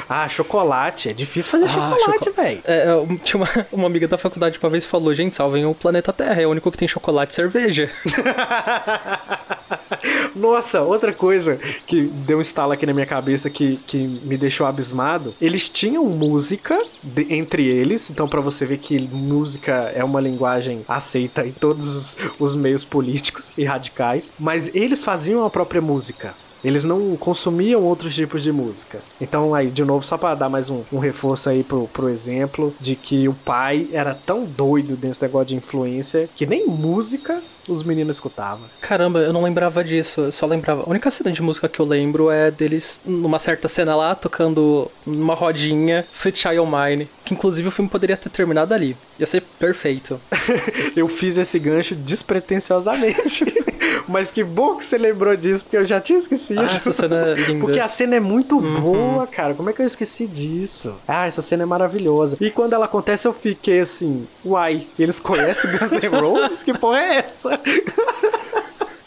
Ah, chocolate. É difícil fazer ah, chocolate, choco... velho. É, é tinha uma, *laughs* uma amiga da faculdade uma vez falou: gente, salvem o planeta Terra. É o único que tem chocolate e cerveja. *laughs* Nossa, outra coisa que deu um estalo aqui na minha cabeça que, que me deixou abismado. Eles tinham música de, entre eles, então para você ver que música é uma linguagem aceita em todos os, os meios políticos e radicais, mas eles faziam a própria música. Eles não consumiam outros tipos de música. Então, aí, de novo, só para dar mais um, um, reforço aí pro, pro exemplo de que o pai era tão doido desse negócio de influência que nem música os meninos escutavam. Caramba, eu não lembrava disso. Eu só lembrava. A única cena de música que eu lembro é deles numa certa cena lá tocando numa rodinha Sweet Child Mine. Que inclusive o filme poderia ter terminado ali. Ia ser perfeito. *laughs* eu fiz esse gancho despretensiosamente. *laughs* Mas que bom que você lembrou disso, porque eu já tinha esquecido. Ah, essa cena é linda. Porque a cena é muito uhum. boa, cara. Como é que eu esqueci disso? Ah, essa cena é maravilhosa. E quando ela acontece, eu fiquei assim, uai, eles conhecem Guns N' Roses? que porra é essa?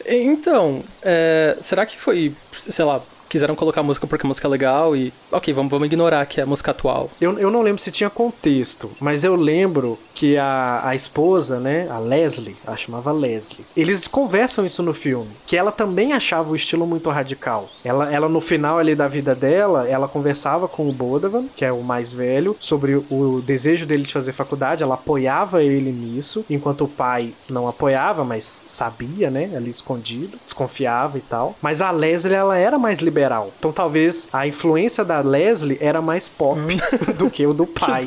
então, é, será que foi, sei lá, quiseram colocar música porque a música é legal e. Ok, vamos, vamos ignorar que é a música atual. Eu, eu não lembro se tinha contexto, mas eu lembro que a, a esposa, né, a Leslie, ela chamava Leslie, eles conversam isso no filme, que ela também achava o estilo muito radical. Ela, ela no final ali da vida dela, ela conversava com o Bodavan, que é o mais velho, sobre o desejo dele de fazer faculdade, ela apoiava ele nisso, enquanto o pai não apoiava, mas sabia, né, ali escondido, desconfiava e tal. Mas a Leslie, ela era mais liberal liberal. Então talvez a influência da Leslie era mais pop hum. *laughs* do que o do *laughs* pai.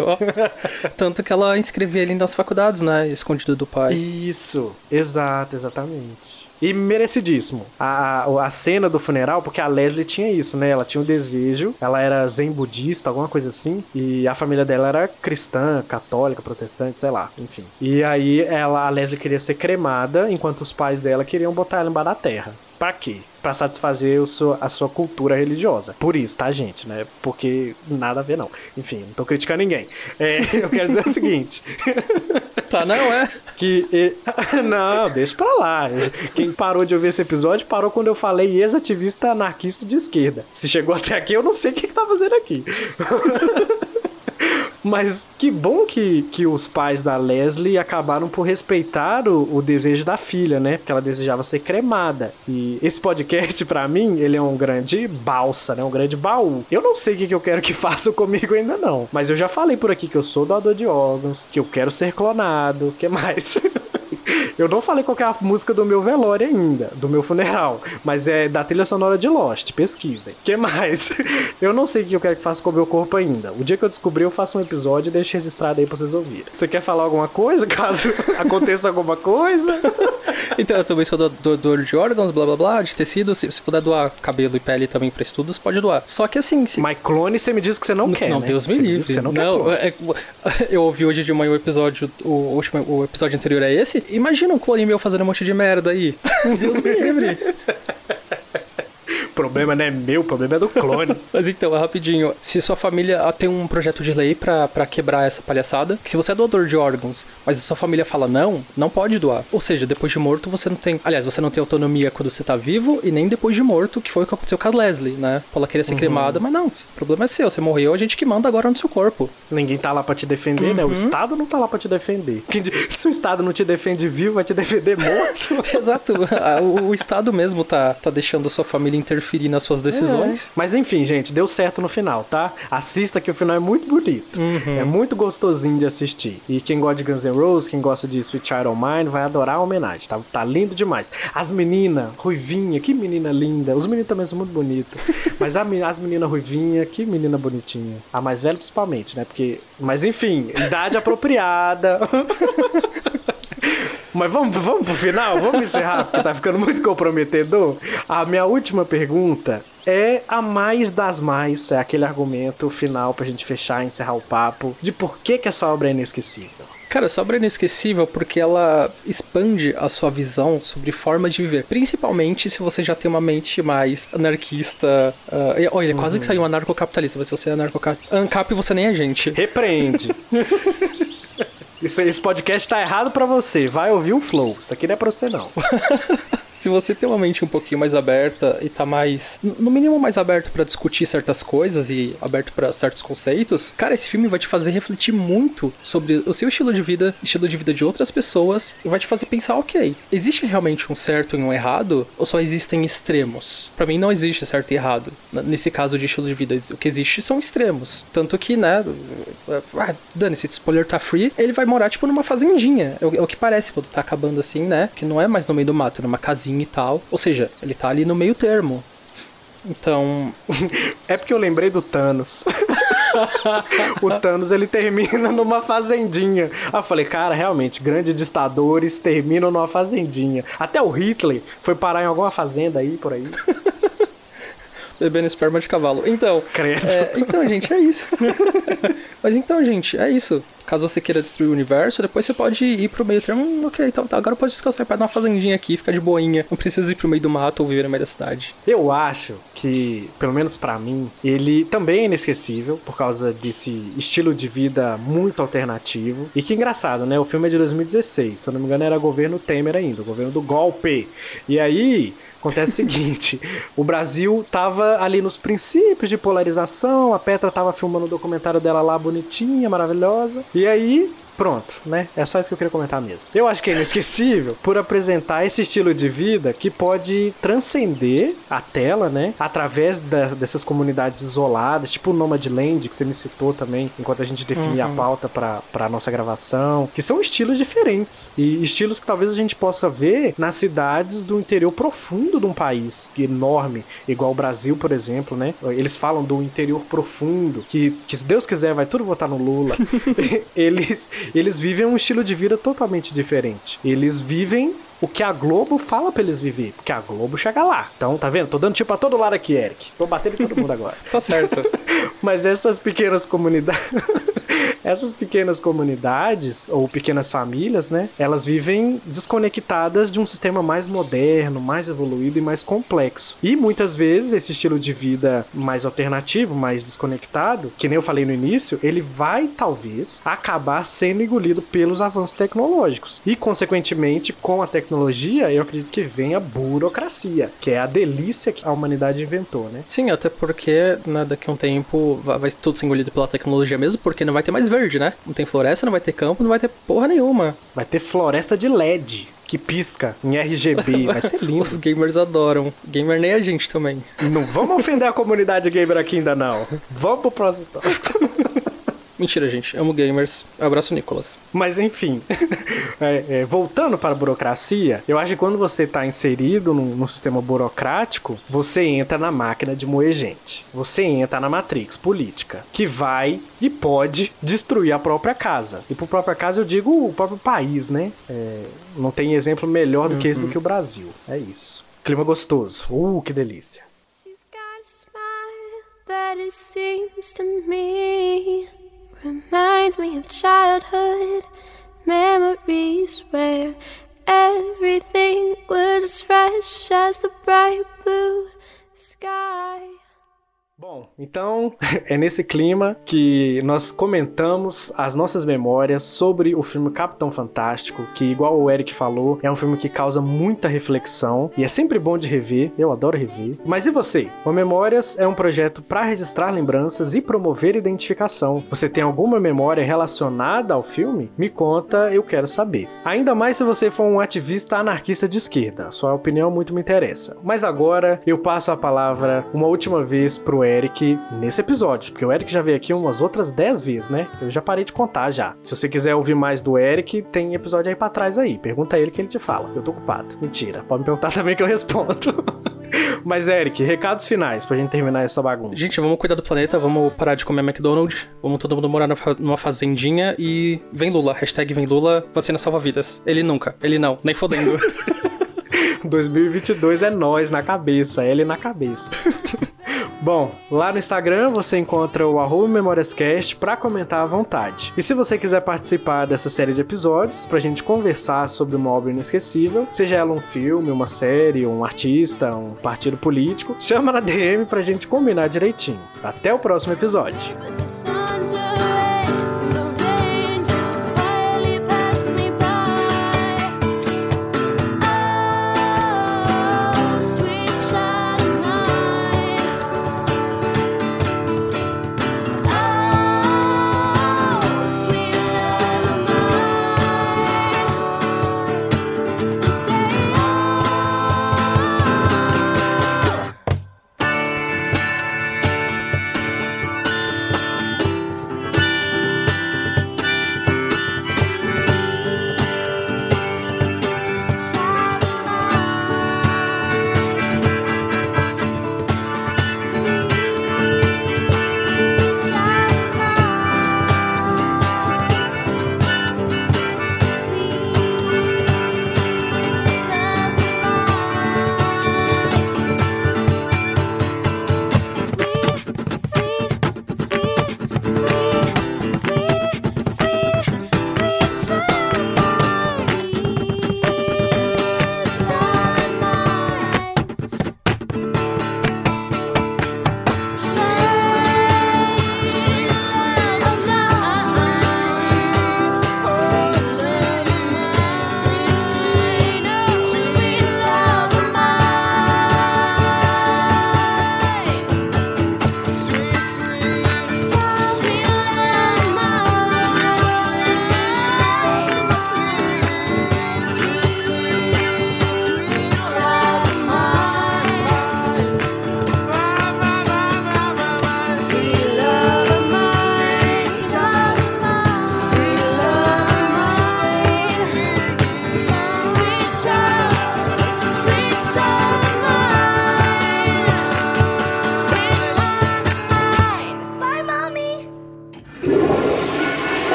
Tanto que ela inscrevia ele nas faculdades, né? Escondido do pai. Isso, exato, exatamente. E merecidíssimo. A, a, a, cena do funeral, porque a Leslie tinha isso, né? Ela tinha um desejo, ela era zen budista, alguma coisa assim, e a família dela era cristã, católica, protestante, sei lá, enfim. E aí ela, a Leslie queria ser cremada, enquanto os pais dela queriam botar ela embaixo da terra. Pra quê? Pra satisfazer seu, a sua cultura religiosa. Por isso, tá, gente, né? Porque nada a ver, não. Enfim, não tô criticando ninguém. É, eu quero dizer o seguinte. tá, não é? Que. E, *laughs* não, deixa pra lá. Quem parou de ouvir esse episódio parou quando eu falei ex-ativista anarquista de esquerda. Se chegou até aqui, eu não sei o que, que tá fazendo aqui. *laughs* Mas que bom que, que os pais da Leslie acabaram por respeitar o, o desejo da filha, né? Porque ela desejava ser cremada. E esse podcast, *laughs* para mim, ele é um grande balsa, né? Um grande baú. Eu não sei o que, que eu quero que *laughs* façam comigo ainda não. Mas eu já falei por aqui que eu sou doador de órgãos, que eu quero ser clonado. O que mais? *laughs* Eu não falei qual é a música do meu velório ainda, do meu funeral, mas é da trilha sonora de Lost, pesquisem. que mais? *laughs* Eu não sei o que eu quero que faça com o meu corpo ainda. O dia que eu descobrir, eu faço um episódio e deixo registrado aí pra vocês ouvirem. Você quer falar alguma coisa, caso *laughs* aconteça alguma coisa? *laughs* Então, eu também sou doador de órgãos, blá blá blá, de tecido. Se, se puder doar cabelo e pele também pra estudos, pode doar. Só que assim. Se... Mas clone, você me diz que você não quer. Não, né? Deus me você livre. Você não, não quer é, eu ouvi hoje de manhã o episódio, o, último, o episódio anterior é esse. Imagina um clone meu fazendo um monte de merda aí. Deus me livre. *laughs* Problema não é meu, o problema é do clone. *laughs* Mas então, rapidinho. Se sua família tem um projeto de lei para quebrar essa palhaçada, que se você é doador de órgãos, mas a sua família fala não, não pode doar. Ou seja, depois de morto você não tem. Aliás, você não tem autonomia quando você tá vivo e nem depois de morto, que foi o que aconteceu com a Leslie, né? Ela queria ser uhum. cremada, mas não. O problema é seu. Você morreu, a gente que manda agora no seu corpo. Ninguém tá lá para te defender, uhum. né? O uhum. Estado não tá lá para te defender. Se o Estado não te defende vivo, vai te defender morto. *laughs* Exato. O, o Estado mesmo tá, tá deixando a sua família interferir nas suas decisões. É. Mas enfim, gente, deu certo no final, tá? Assista que o final é muito bonito. Uhum. É muito gostosinho de assistir. E quem gosta de Guns N' Roses, quem gosta de Sweet Child O' Mine, vai adorar a homenagem, tá? Tá lindo demais. As meninas, ruivinha, que menina linda. Os meninos também são muito bonitos. *laughs* Mas a, as meninas ruivinha, que menina bonitinha. A mais velha principalmente, né? Porque... Mas enfim, idade *laughs* apropriada. *laughs* Mas vamos, vamos pro final? Vamos encerrar, porque tá ficando muito comprometedor. A minha última pergunta é a mais das mais, é aquele argumento final pra gente fechar e encerrar o papo de por que, que essa obra é inesquecível. Cara, essa obra é inesquecível porque ela expande a sua visão sobre forma de viver. Principalmente se você já tem uma mente mais anarquista. Uh, olha, uhum. quase que saiu um anarcocapitalista. Mas se você é anarcocapitalista. Ancap, você nem é gente. Repreende. *laughs* Isso, esse podcast tá errado para você. Vai ouvir o flow. Isso aqui não é pra você, não. *laughs* se você tem uma mente um pouquinho mais aberta e tá mais, no mínimo mais aberto para discutir certas coisas e aberto para certos conceitos, cara, esse filme vai te fazer refletir muito sobre o seu estilo de vida, estilo de vida de outras pessoas e vai te fazer pensar, ok, existe realmente um certo e um errado ou só existem extremos? Para mim não existe certo e errado. Nesse caso de estilo de vida, o que existe são extremos. Tanto que, né, ah, dane-se, spoiler tá free, ele vai morar tipo numa fazendinha. É é o que parece quando tá acabando assim, né? Que não é mais no meio do mato, é numa casinha e tal. Ou seja, ele tá ali no meio termo. Então. *laughs* é porque eu lembrei do Thanos. *laughs* o Thanos ele termina numa fazendinha. Aí eu falei, cara, realmente, grandes ditadores terminam numa fazendinha. Até o Hitler foi parar em alguma fazenda aí por aí. Bebendo esperma de cavalo. Então. É, então, gente, é isso. *laughs* Mas então, gente, é isso. Caso você queira destruir o universo, depois você pode ir pro meio termo. Hum, ok, então tá, agora pode descansar para dar uma fazendinha aqui, ficar de boinha. Não precisa ir pro meio do mato ou viver no meio da cidade. Eu acho que, pelo menos para mim, ele também é inesquecível por causa desse estilo de vida muito alternativo. E que engraçado, né? O filme é de 2016, se eu não me engano era governo Temer ainda, o governo do golpe. E aí Acontece o seguinte: o Brasil tava ali nos princípios de polarização, a Petra tava filmando o documentário dela lá bonitinha, maravilhosa. E aí Pronto, né? É só isso que eu queria comentar mesmo. Eu acho que é inesquecível por apresentar esse estilo de vida que pode transcender a tela, né? Através da, dessas comunidades isoladas, tipo o Nomadland, que você me citou também, enquanto a gente definia uhum. a pauta para a nossa gravação, que são estilos diferentes. E estilos que talvez a gente possa ver nas cidades do interior profundo de um país enorme, igual o Brasil, por exemplo, né? Eles falam do interior profundo, que, que se Deus quiser vai tudo votar no Lula. *laughs* *laughs* eles eles vivem um estilo de vida totalmente diferente. Eles vivem o que a Globo fala pra eles viver. Porque a Globo chega lá. Então, tá vendo? Tô dando tipo pra todo lado aqui, Eric. Tô batendo em todo mundo agora. tá certo. *laughs* Mas essas pequenas comunidades. Essas pequenas comunidades ou pequenas famílias, né? Elas vivem desconectadas de um sistema mais moderno, mais evoluído e mais complexo. E muitas vezes esse estilo de vida mais alternativo, mais desconectado, que nem eu falei no início, ele vai talvez acabar sendo engolido pelos avanços tecnológicos. E consequentemente, com a tecnologia eu acredito que vem a burocracia, que é a delícia que a humanidade inventou, né? Sim, até porque né, daqui a um tempo vai tudo ser engolido pela tecnologia mesmo, porque não vai ter mais verde, né? Não tem floresta, não vai ter campo, não vai ter porra nenhuma. Vai ter floresta de LED que pisca em RGB. Vai ser lindo. Os gamers adoram. Gamer nem a gente também. Não vamos ofender a comunidade gamer aqui ainda não. Vamos pro próximo tópico. Mentira, gente. Amo gamers. Abraço, Nicolas. Mas enfim, *laughs* é, é, voltando para a burocracia, eu acho que quando você está inserido num, num, sistema burocrático, você entra na máquina de moer gente. Você entra na matrix política, que vai e pode destruir a própria casa. E por própria casa eu digo o próprio país, né? É, não tem exemplo melhor do que esse do uhum. que o Brasil. É isso. Clima gostoso. Uh, que delícia. She's got a smile that it seems to me reminds me of childhood memories where everything was as fresh as the bright blue sky. Bom, então *laughs* é nesse clima que nós comentamos as nossas memórias sobre o filme Capitão Fantástico, que, igual o Eric falou, é um filme que causa muita reflexão e é sempre bom de rever, eu adoro rever. Mas e você? O Memórias é um projeto para registrar lembranças e promover identificação. Você tem alguma memória relacionada ao filme? Me conta, eu quero saber. Ainda mais se você for um ativista anarquista de esquerda, sua opinião muito me interessa. Mas agora eu passo a palavra uma última vez pro Eric nesse episódio, porque o Eric já veio aqui umas outras 10 vezes, né? Eu já parei de contar já. Se você quiser ouvir mais do Eric, tem episódio aí pra trás aí. Pergunta a ele que ele te fala. Eu tô ocupado. Mentira. Pode me perguntar *laughs* também que eu respondo. *laughs* Mas, Eric, recados finais pra gente terminar essa bagunça. Gente, vamos cuidar do planeta, vamos parar de comer McDonald's, vamos todo mundo morar numa fazendinha e vem Lula. Hashtag vem Lula, vacina salva vidas. Ele nunca, ele não, nem fodendo. *laughs* *laughs* 2022 é nós na cabeça, ele na cabeça. *laughs* Bom, lá no Instagram você encontra o arroba memóriascast para comentar à vontade. E se você quiser participar dessa série de episódios pra gente conversar sobre uma obra inesquecível, seja ela um filme, uma série, um artista, um partido político, chama na DM pra gente combinar direitinho. Até o próximo episódio.